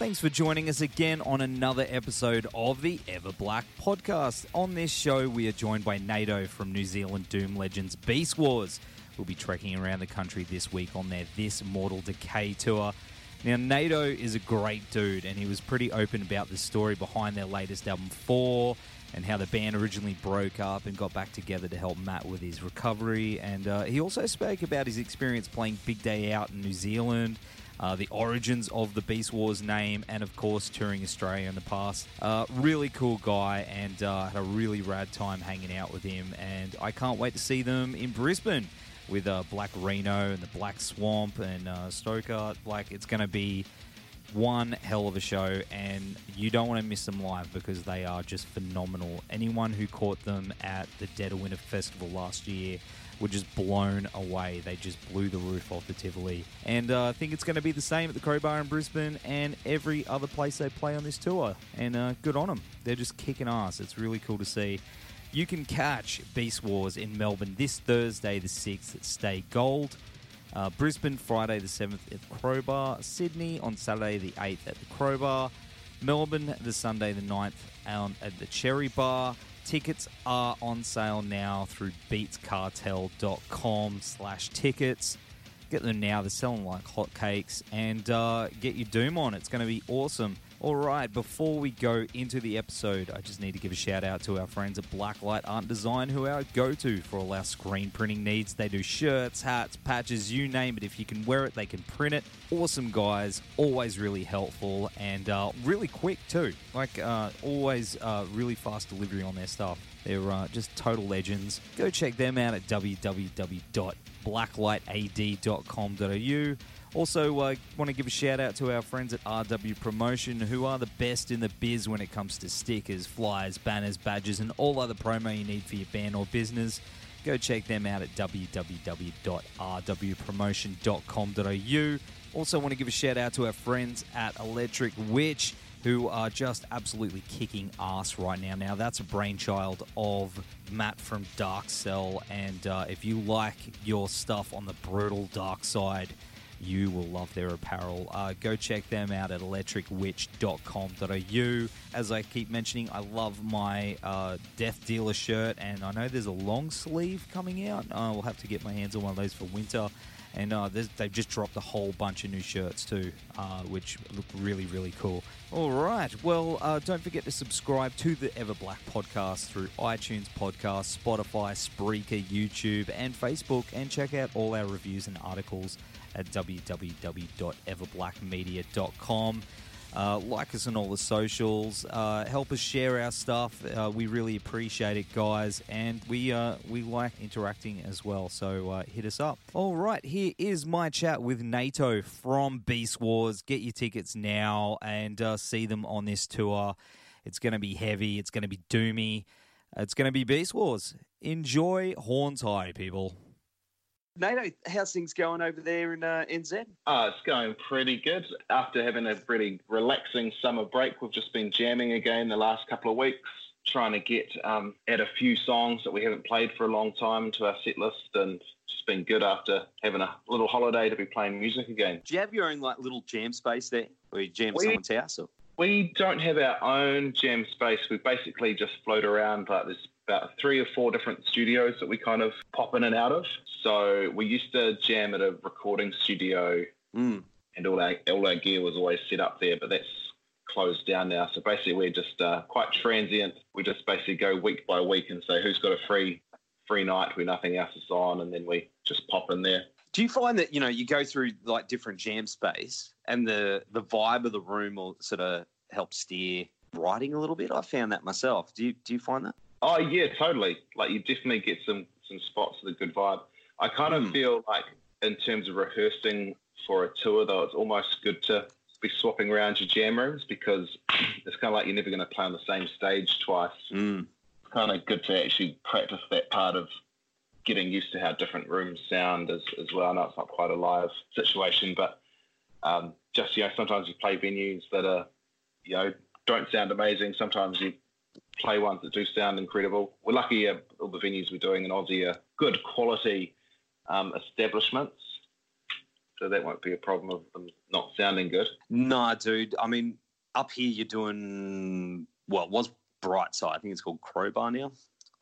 Thanks for joining us again on another episode of the Ever Black podcast. On this show, we are joined by Nato from New Zealand Doom Legends Beast Wars. We'll be trekking around the country this week on their This Mortal Decay tour. Now, Nato is a great dude, and he was pretty open about the story behind their latest album, Four, and how the band originally broke up and got back together to help Matt with his recovery. And uh, he also spoke about his experience playing Big Day Out in New Zealand uh, the origins of the Beast Wars name, and of course touring Australia in the past. Uh, really cool guy, and uh, had a really rad time hanging out with him. And I can't wait to see them in Brisbane with uh, Black Rheno and the Black Swamp and uh, Stoker. Like it's going to be one hell of a show, and you don't want to miss them live because they are just phenomenal. Anyone who caught them at the Dead of Winter Festival last year were just blown away. They just blew the roof off the Tivoli. And uh, I think it's going to be the same at the Crowbar in Brisbane and every other place they play on this tour. And uh, good on them. They're just kicking ass. It's really cool to see. You can catch Beast Wars in Melbourne this Thursday, the 6th at Stay Gold. Uh, Brisbane, Friday the 7th at the Crowbar. Sydney on Saturday the 8th at the Crowbar. Melbourne, the Sunday the 9th at the Cherry Bar. Tickets are on sale now through beatscartel.com slash tickets. Get them now. They're selling like hotcakes. And uh, get your Doom on. It's going to be awesome. All right, before we go into the episode, I just need to give a shout out to our friends at Blacklight Art Design, who are our go to for all our screen printing needs. They do shirts, hats, patches, you name it. If you can wear it, they can print it. Awesome guys, always really helpful and uh, really quick too. Like, uh, always uh, really fast delivery on their stuff. They're uh, just total legends. Go check them out at www.blacklightad.com.au. Also, uh, want to give a shout out to our friends at RW Promotion, who are the best in the biz when it comes to stickers, flyers, banners, badges, and all other promo you need for your band or business. Go check them out at www.rwpromotion.com.au. Also, want to give a shout out to our friends at Electric Witch, who are just absolutely kicking ass right now. Now, that's a brainchild of Matt from Dark Cell, and uh, if you like your stuff on the brutal dark side, you will love their apparel. Uh, go check them out at electricwitch.com.au. As I keep mentioning, I love my uh, Death Dealer shirt, and I know there's a long sleeve coming out. I will have to get my hands on one of those for winter. And uh, they've just dropped a whole bunch of new shirts too, uh, which look really, really cool. All right. Well, uh, don't forget to subscribe to the Ever Black podcast through iTunes Podcast, Spotify, Spreaker, YouTube, and Facebook. And check out all our reviews and articles at www.everblackmedia.com. Uh, like us on all the socials. Uh, help us share our stuff. Uh, we really appreciate it, guys, and we uh, we like interacting as well. So uh, hit us up. All right, here is my chat with Nato from Beast Wars. Get your tickets now and uh, see them on this tour. It's going to be heavy. It's going to be doomy. It's going to be Beast Wars. Enjoy Horns High, people. Nato, how's things going over there in uh, NZ? Uh, it's going pretty good. After having a pretty relaxing summer break, we've just been jamming again the last couple of weeks, trying to get um, add a few songs that we haven't played for a long time to our set list, and just been good after having a little holiday to be playing music again. Do you have your own like little jam space there, where you jam we, someone's house? Or? We don't have our own jam space. We basically just float around. Like there's about three or four different studios that we kind of pop in and out of. So we used to jam at a recording studio, mm. and all our all our gear was always set up there. But that's closed down now. So basically, we're just uh, quite transient. We just basically go week by week and say who's got a free free night where nothing else is on, and then we just pop in there. Do you find that you know you go through like different jam space and the the vibe of the room will sort of help steer writing a little bit? I found that myself. Do you do you find that? Oh yeah, totally. Like you definitely get some some spots with a good vibe. I kind of mm. feel like in terms of rehearsing for a tour, though. It's almost good to be swapping around your jam rooms because it's kind of like you're never going to play on the same stage twice. Mm. It's kind of good to actually practice that part of getting used to how different rooms sound as, as well. I know it's not quite a live situation, but um, just, you know, sometimes you play venues that are, you know, don't sound amazing. Sometimes you play ones that do sound incredible. We're lucky uh, all the venues we're doing in Aussie are good quality um, establishments. So that won't be a problem of them not sounding good. Nah, dude. I mean, up here you're doing well. It was Brightside. I think it's called Crowbar now.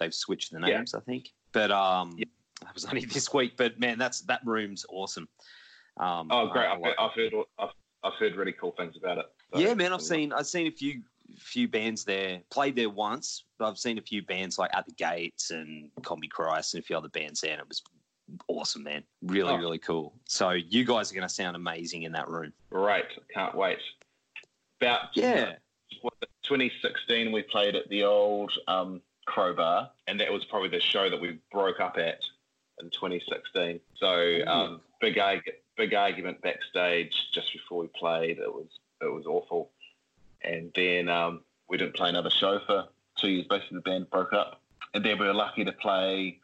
They've switched the names, I think. But um, Yeah. that was only this week. But man, that's that room's awesome. Um, Oh, great! I I've, like I've heard I've, I've heard really cool things about it. So- yeah, man, I've seen I've seen a few few bands there. Played there once, but I've seen a few bands like At the Gates and Combichrist and a few other bands there, and it was awesome, man. Really, Oh. really cool. So you guys are going to sound amazing in that room. Great! Can't wait. About Yeah. what, 2016, we played at the old um, Crowbar, and that was probably the show that we broke up at in 2016. So um, big arg- big argument backstage just before we played. It was it was awful, and then um, we didn't play another show for two years. Basically, the band broke up, and then we were lucky to play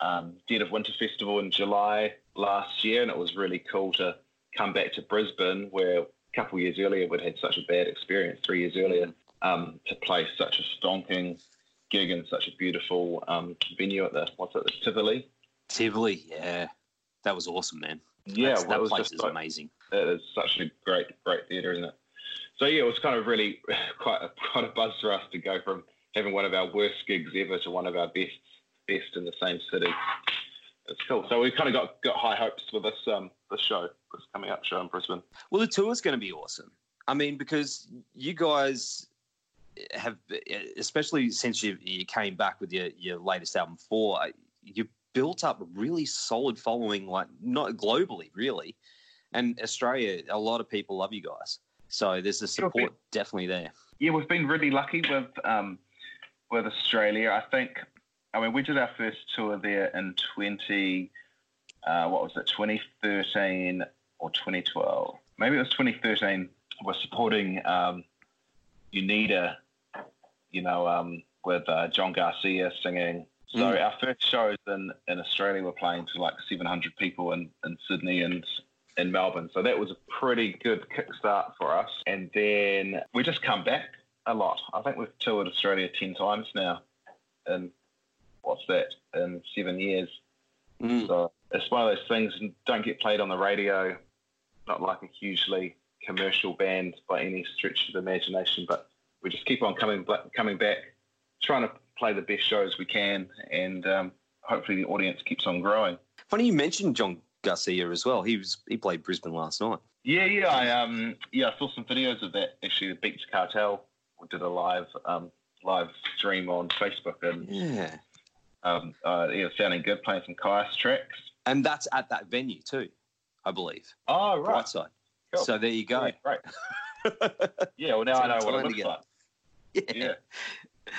um, Dead of Winter Festival in July last year, and it was really cool to come back to Brisbane, where a couple of years earlier we'd had such a bad experience, three years earlier, um, to play such a stonking gig in such a beautiful um, venue at the what's it, the Tivoli. Tivoli, yeah, that was awesome, man. Yeah, well, that was place just is like- amazing. it is such a great, great theatre, isn't it? So yeah, it was kind of really quite a, quite a buzz for us to go from having one of our worst gigs ever to one of our best best in the same city. It's cool. So we kind of got, got high hopes for this um this show, this coming up show in Brisbane. Well, the tour is going to be awesome. I mean, because you guys have, especially since you, you came back with your, your latest album, Four, you built up a really solid following, like not globally, really. And Australia, a lot of people love you guys. So there's the support definitely there. Yeah, we've been really lucky with um, with Australia. I think. I mean, we did our first tour there in twenty. Uh, what was it? Twenty thirteen or twenty twelve? Maybe it was twenty thirteen. We're supporting um, Unida. You know, um, with uh, John Garcia singing. So Mm. our first shows in, in Australia were playing to like 700 people in, in Sydney and in Melbourne. So that was a pretty good kickstart for us. And then we just come back a lot. I think we've toured Australia 10 times now. And what's that? In seven years. Mm. So it's one of those things don't get played on the radio. Not like a hugely commercial band by any stretch of the imagination, but we just keep on coming coming back, trying to play the best shows we can, and um, hopefully the audience keeps on growing. Funny you mentioned John Garcia as well. He was he played Brisbane last night. Yeah, yeah, I um, yeah, I saw some videos of that actually. The Beats Cartel we did a live um, live stream on Facebook, and Yeah. um, uh, yeah, sounding good, playing some Kyuss tracks. And that's at that venue too, I believe. Oh, right, Brightside. Cool. So there you go. Yeah, great. yeah, well now I know what it looks like. Yeah. Yeah.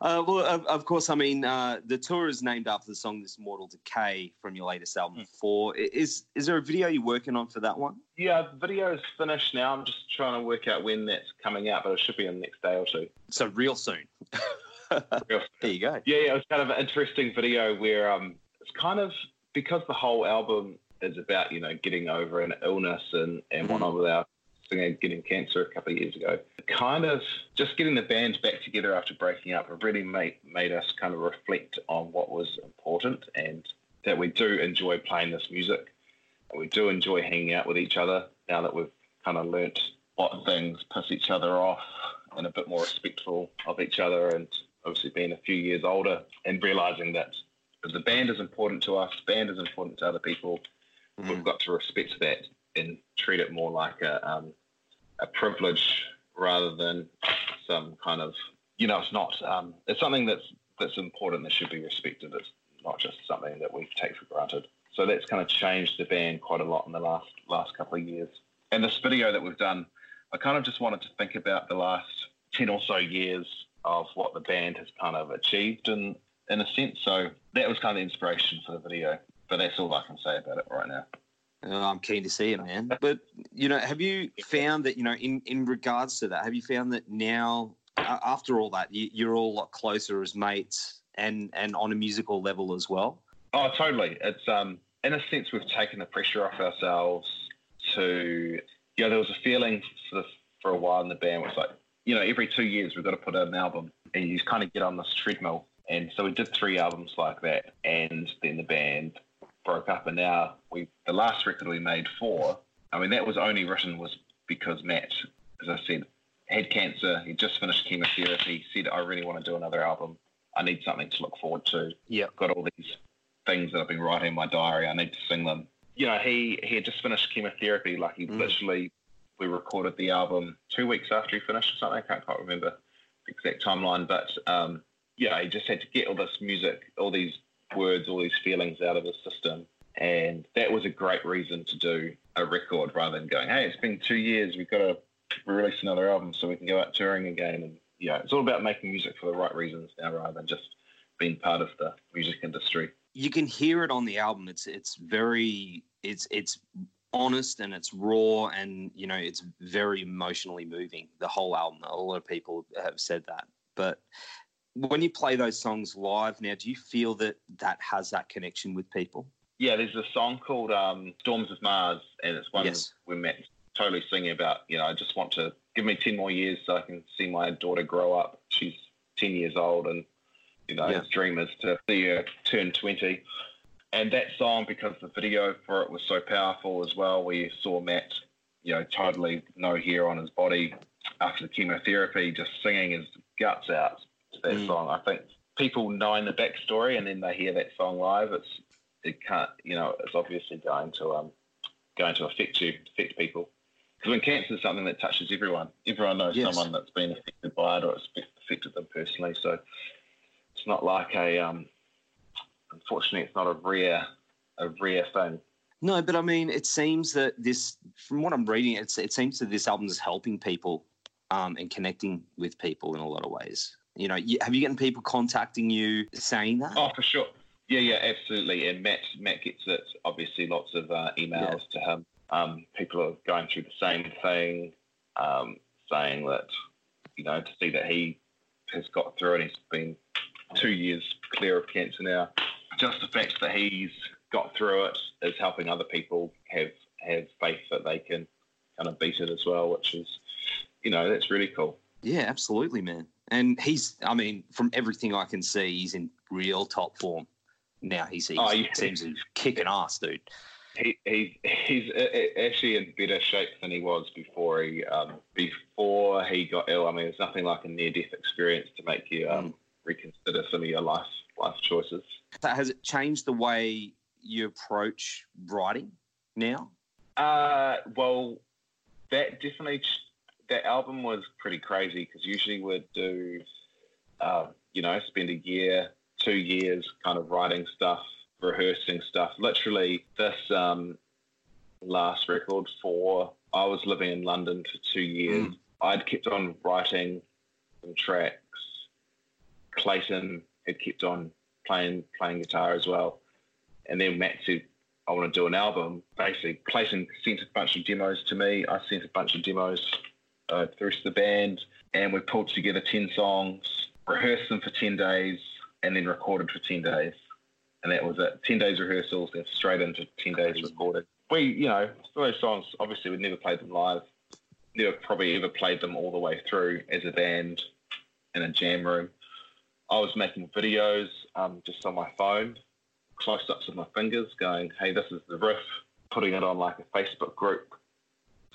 Uh, well, of, of course, I mean, uh, the tour is named after the song "This Mortal Decay" from your latest album. Mm. Four is is there a video you're working on for that one? Yeah, the is finished now. I'm just trying to work out when that's coming out, but it should be in the next day or two. So real soon. Real there you go. Yeah, yeah, it was kind of an interesting video where um, it's kind of because the whole album is about you know getting over an illness and and Mhm. whatnot with our getting cancer a couple of years ago. Kind of just getting the band back together after breaking up really made made us kind of reflect on what was important and that we do enjoy playing this music. And we do enjoy hanging out with each other now that we've kind of learnt what things piss each other off and a bit more respectful of each other and obviously being a few years older and realizing that the band is important to us, band is important to other people, Mm. we've got to respect that and treat it more like a, um, a privilege rather than some kind of, you know, it's not, um, it's something that's, that's important that should be respected. It's not just something that we take for granted. So that's kind of changed the band quite a lot in the last, last couple of years. And this video that we've done, I kind of just wanted to think about the last 10 or so years of what the band has kind of achieved in, in a sense. So that was kind of the inspiration for the video. But that's all I can say about it right now. Uh, I'm keen to see it, man. But you know, have you found that you know, in in regards to that, have you found that now, after all that, you, you're all a lot closer as mates and and on a musical level as well? Oh, totally. It's um, in a sense we've taken the pressure off ourselves to, you know, there was a feeling for for a while in the band was like, you know, every two years we've got to put out an album, and you just kind of get on this treadmill. And so we did three albums like that, and then the band broke up, and now we the last record we made for. I mean, that was only written was because Matt, as I said, had cancer. He just finished chemotherapy. Said, "I really want to do another album. I need something to look forward to." Yeah, got all these things that I've been writing in my diary. I need to sing them. You know, he he had just finished chemotherapy. Like he mm. literally, we recorded the album two weeks after he finished or something. I can't quite remember the exact timeline, but um, yeah, he just had to get all this music, all these words, all these feelings out of his system. And that was a great reason to do a record rather than going, hey, it's been two years, we've got to release another album so we can go out touring again. And yeah, it's all about making music for the right reasons now rather than just being part of the music industry. You can hear it on the album. It's it's very it's it's honest and it's raw and you know it's very emotionally moving. The whole album. A lot of people have said that, but when you play those songs live now, do you feel that that has that connection with people? Yeah, there's a song called um, Storms of Mars, and it's one yes. we're met totally singing about, you know, I just want to give me 10 more years so I can see my daughter grow up. She's 10 years old, and, you know, yeah. his dream is to see her turn 20. And that song, because the video for it was so powerful as well, we saw Matt, you know, totally no hair on his body after the chemotherapy, just singing his guts out that mm. song. I think people knowing the backstory and then they hear that song live, it's it can't you know it's obviously going to um going to affect you, affect people. Because when cancer is something that touches everyone, everyone knows yes. someone that's been affected by it or it's affected them personally. So it's not like a um, unfortunately, it's not a rare a rare thing. No, but I mean, it seems that this, from what I'm reading, it's, it seems that this album is helping people um, and connecting with people in a lot of ways. You know, have you gotten people contacting you saying that? Oh, for sure. Yeah, yeah, absolutely. And Matt, Matt gets it. Obviously, lots of uh, emails yeah. to him. Um, people are going through the same thing, um, saying that you know to see that he has got through it. He's been two years clear of cancer now. Just the fact that he's got through it is helping other people have have faith that they can kind of beat it as well, which is you know that's really cool. Yeah, absolutely, man. And he's, I mean, from everything I can see, he's in real top form now. He seems, oh, yeah. seems to be kicking ass, dude. He, he he's actually in better shape than he was before he um, before he got ill. I mean, it's nothing like a near death experience to make you um, reconsider some of your life life choices. So has it changed the way you approach writing now? Uh, well, that definitely that album was pretty crazy because usually we'd do, uh, you know, spend a year, two years kind of writing stuff, rehearsing stuff. Literally, this um, last record for, I was living in London for two years. Mm. I'd kept on writing some tracks. Clayton had kept on playing playing guitar as well. And then Matt said, I want to do an album. Basically, Clayton sent a bunch of demos to me. I sent a bunch of demos uh, through to the band, and we pulled together 10 songs, rehearsed them for 10 days, and then recorded for 10 days. And that was it 10 days rehearsals, then straight into 10 days recorded. We, you know, those songs, obviously, we never played them live, never probably ever played them all the way through as a band in a jam room. I was making videos um, just on my phone, close ups of my fingers, going, hey, this is the riff, putting it on like a Facebook group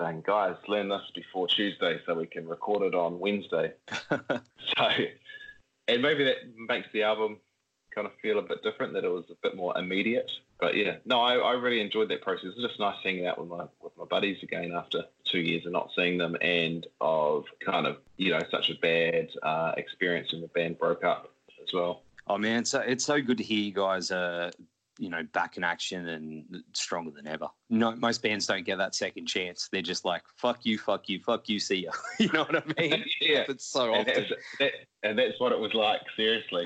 saying, guys, learn this before Tuesday so we can record it on Wednesday. so, and maybe that makes the album kind of feel a bit different, that it was a bit more immediate. But yeah, no, I, I really enjoyed that process. It's just nice hanging out with my with my buddies again after two years of not seeing them and of kind of you know such a bad uh, experience when the band broke up as well. Oh man, so it's so good to hear you guys uh, you know, back in action and stronger than ever. No, most bands don't get that second chance. They're just like, fuck you, fuck you, fuck you, see ya. you know what I mean? yeah. It's so and often. That's, that, and that's what it was like, seriously.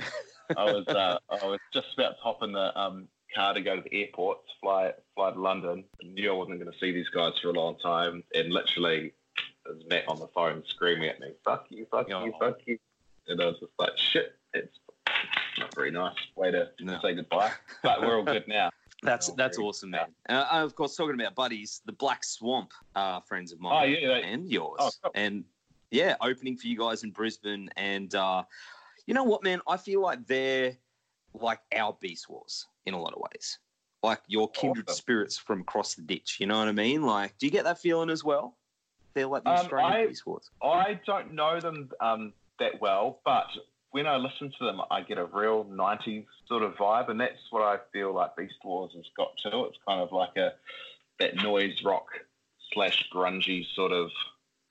I was uh, I was just about to hop in the um, car to go to the airport, to fly fly to London. I knew I wasn't going to see these guys for a long time, and literally, it was Matt on the phone screaming at me, "Fuck you, fuck Oh. you, fuck you," and I was just like, "Shit, it's not very nice way to No. say goodbye." But we're all good now. That's Oh, that's awesome, man. Uh, and of course, talking about buddies, the Black Swamp are friends of mine Oh yeah, they, and yours, Oh, cool. and yeah, opening for you guys in Brisbane. And uh, you know what, man? I feel like they're like our Beast Wars in a lot of ways, like your kindred Awesome. spirits from across the ditch. You know what I mean? Like, do you get that feeling as well? They're like the Um, Australian I- Beast Wars. I don't know them um, that well, but when I listen to them, I get a real 90s sort of vibe, and that's what I feel like Beast Wars has got to. It's kind of like a that noise rock slash grungy sort of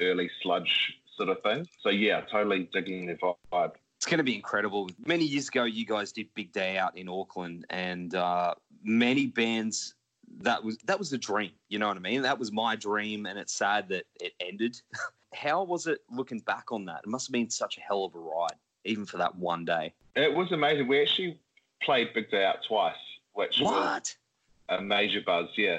early sludge sort of thing. So yeah, totally digging the vibe. It's going to be incredible. Many years ago, you guys did Big Day out in Auckland, and uh, many bands that was that was the dream. You know what I mean? That was my dream, and it's sad that it ended. How was it looking back on that? It must have been such a hell of a ride, even for that one day. It was amazing. We actually played Big Day Out twice, which was What? a major buzz. Yeah,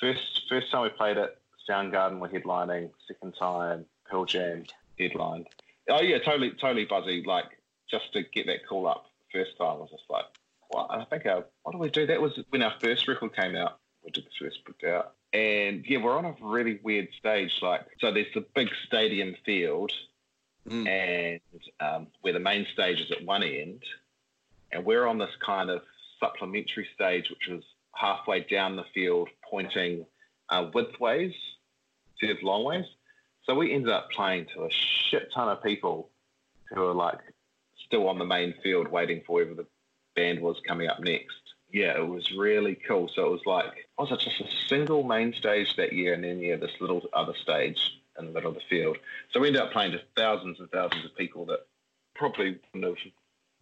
first first time we played it, Soundgarden were headlining. Second time, Pearl Jam headlined. Oh yeah, totally totally buzzy. Like just to get that call up first time, I was just like, what? And I think our what did we do? That was when our first record came out. We did the first book out, and yeah, we're on a really weird stage. Like so, there's the big stadium field, Mm. and um, where the main stage is at one end, and we're on this kind of supplementary stage, which was halfway down the field, pointing uh, widthways instead of longways. So we ended up playing to a shit ton of people who are like still on the main field waiting for whoever the band was coming up next. Yeah, it was really cool. So it was like, was it just a single main stage that year and then, yeah, this little other stage in the middle of the field. So we ended up playing to thousands and thousands of people that probably wouldn't have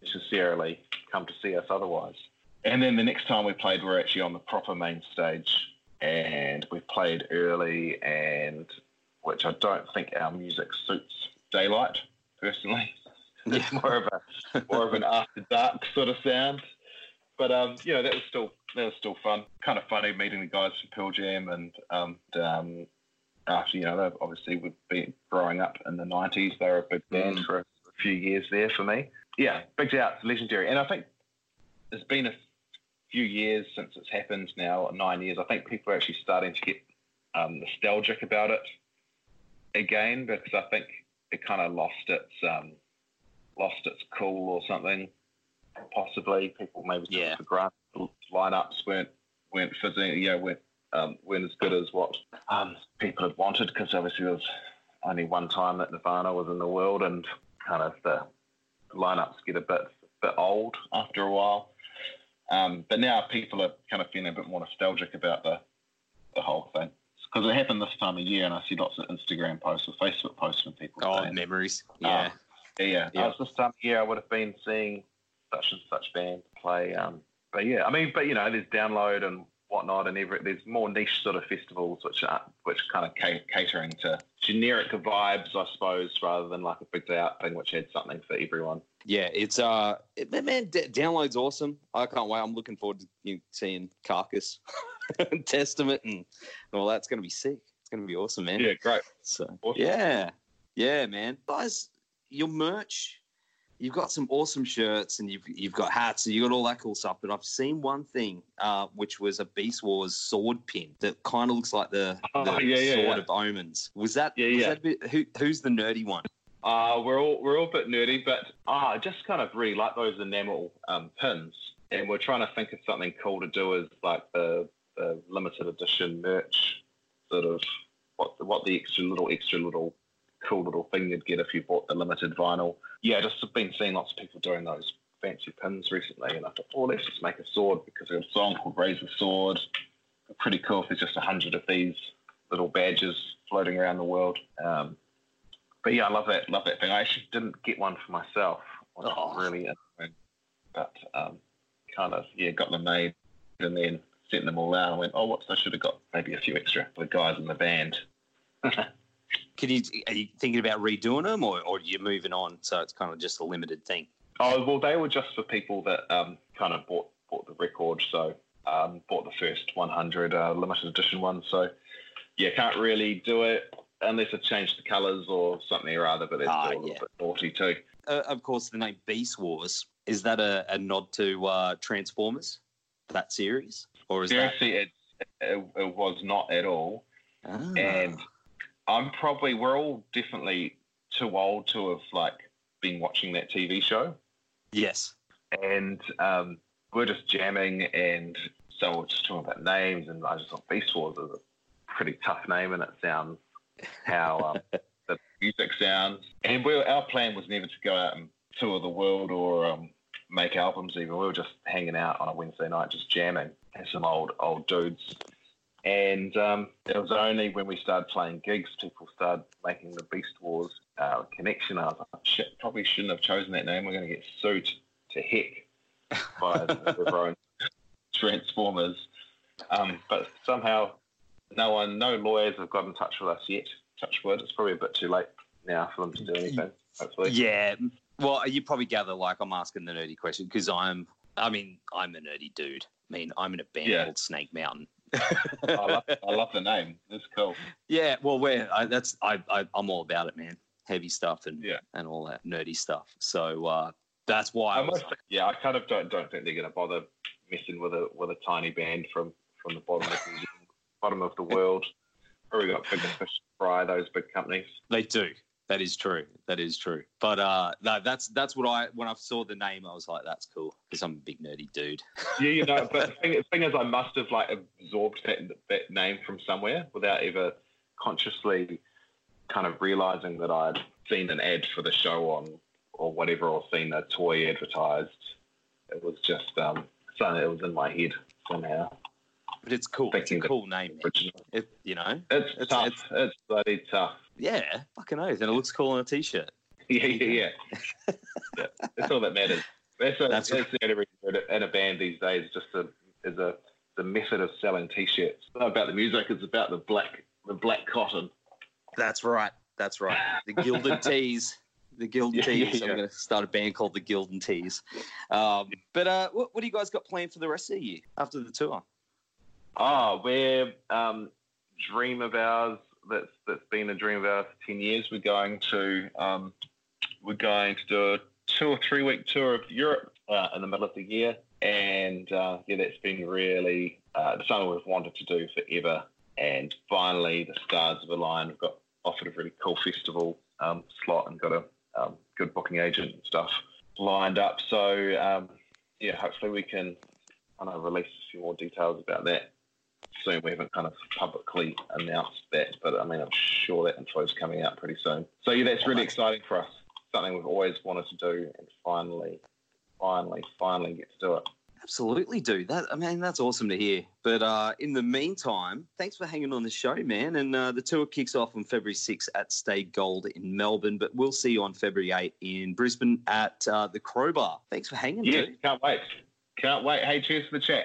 necessarily come to see us otherwise. And then the next time we played, we we're actually on the proper main stage, and we played early, and which I don't think our music suits daylight personally. It's more of a more of an after dark sort of sound. But um, you know, that was still that was still fun. Kind of funny meeting the guys from Pearl Jam, and um, um, after you know, they obviously would be growing up in the '90s. They were a big band Mm. for a few years there for me. Yeah, Big Out's legendary, and I think it's been a few years since it's happened now, nine years. I think people are actually starting to get um, nostalgic about it again because I think it kind of lost its um, lost its cool or something. Possibly, people maybe took Yeah. for granted. Lineups weren't weren't fizzing, you know, weren't um, weren't as good as what um, people had wanted because obviously there was only one time that Nirvana was in the world, and kind of the lineups get a bit bit old after a while. Um, but now people are kind of feeling a bit more nostalgic about the the whole thing because it happened this time of year, and I see lots of Instagram posts or Facebook posts from people. Oh, saying, memories. Yeah. yeah, yeah. Yeah. I was this time of year, I would have been seeing such and such band play. Um, but yeah, I mean, but you know, there's download and whatnot, and every there's more niche sort of festivals which are which kind of catering to generic vibes, I suppose, rather than like a big day out thing which had something for everyone. Yeah, it's uh, it, man, d- download's awesome. I can't wait. I'm looking forward to you know, seeing Carcass, and Testament, and all that's going to be sick. It's going to be awesome, man. Yeah, great. So Awesome. yeah, yeah, man. Guys, your merch. You've got some awesome shirts and you've you've got hats and you've got all that cool stuff. But I've seen one thing, uh, which was a Beast Wars sword pin that kind of looks like the, Oh, the yeah, yeah, sword yeah. of omens. Was that? Yeah, was yeah. that a bit, who, who's the nerdy one? Uh, we're all we're all a bit nerdy, but ah, I just kind of really like those enamel um, pins, and we're trying to think of something cool to do as like the, the limited edition merch, sort of what what the extra little extra little cool little thing you'd get if you bought the limited vinyl. Yeah, just been seeing lots of people doing those fancy pins recently, and I thought, oh, let's just make a sword because there's a song called Raise the Sword. Pretty cool if there's just a hundred of these little badges floating around the world. Um, but yeah, I love that. Love that thing. I actually didn't get one for myself. Which Oh. really annoying. But um, kind of yeah, got them made and then sent them all out. and went, oh, whoops! I should have got maybe a few extra for the guys in the band. Can you are you thinking about redoing them or, or are you moving on? So it's kind of just a limited thing. Oh well, they were just for people that um, kind of bought bought the record. So Um, bought the first 100 uh, limited edition one. So, yeah, can't really do it unless I change the colours or something or other, but that's Ah, a little yeah. bit naughty too. Uh, of course, the name Beast Wars is that a, a nod to uh, Transformers, that series, or is that? Seriously, it, it, it was not at all. Ah. And I'm probably, we're all definitely too old to have like been watching that TV show. yes, and um, we're just jamming, and so we're just talking about names, and I just thought Beast Wars is a pretty tough name, and it sounds how um, the music sounds. And we, our plan was never to go out and tour the world or um, make albums. Even we were just hanging out on a Wednesday night, just jamming, and some old old dudes. And um, it was only when we started playing gigs, people started making the Beast Wars uh, connection. I was like, shit, probably shouldn't have chosen that name. We're going to get sued to heck by the own Transformers. Um, but somehow, no one, no lawyers have got in touch with us yet. Touch wood. It's probably a bit too late now for them to do anything. Hopefully, yeah. Well, you probably gather like I'm asking the nerdy question because I'm, I mean, I'm a nerdy dude. I mean, I'm in a band Yeah. called Snake Mountain. I love, I love the name. It's cool. Yeah, well, we're I, that's I, I I'm all about it, man. Heavy stuff and Yeah. and all that nerdy stuff. So uh, that's why I I was yeah, I kind of don't don't think they're going to bother messing with a with a tiny band from from the bottom of Zealand, bottom of the world. Probably got bigger fish to fry. Those big companies. they do. That is true. That is true. But uh, no, that's that's what I when I saw the name, I was like, that's cool because I'm a big nerdy dude. Yeah, you know, but the thing, the thing is, I must have like absorbed that, that name from somewhere without ever consciously kind of realizing that I'd seen an ad for the show on or whatever, or seen a toy advertised. It was just um, something that was in my head somehow. But it's cool. It's a cool name. It, you know, It's, It's- tough. it's- It's, bloody tough. yeah, fucking oath, and it looks cool on a t-shirt. Yeah, yeah, yeah. yeah. That's all that matters. That's, a, That's- that's, the only reason in a band these days. Just a, is a the method of selling t-shirts. It's not about the music. It's about the black the black cotton. That's right. That's right. The Gilded Tees. The Gilded Yeah, yeah, Tees. I'm going to start a band called the Gilded Tees. Um, but uh, what, what do you guys got planned for the rest of the year after the tour? Oh, we're um, dream of ours. That's that's been a dream of ours for ten years. We're going to um, we're going to do a two or three week tour of Europe uh, in the middle of the year, and uh, yeah, that's been really uh, something we've wanted to do forever. And finally, the stars have aligned. We've got offered a really cool festival um, slot and got a um, good booking agent and stuff lined up. So um, yeah, hopefully we can kind of release a few more details about that soon. We haven't kind of publicly announced that, but I mean, I'm sure that info is coming out pretty soon. So yeah, that's really exciting for us. Something we've always wanted to do, and finally, finally, finally get to do it. Absolutely, dude. That I mean, that's awesome to hear. But uh, in the meantime, thanks for hanging on the show, man. And uh, the tour kicks off on February 6th at Stay Gold in Melbourne, but we'll see you on February 8 in Brisbane at uh, the Crowbar. Thanks for hanging, Yeah, dude. can't wait. Can't wait. Hey, cheers for the chat.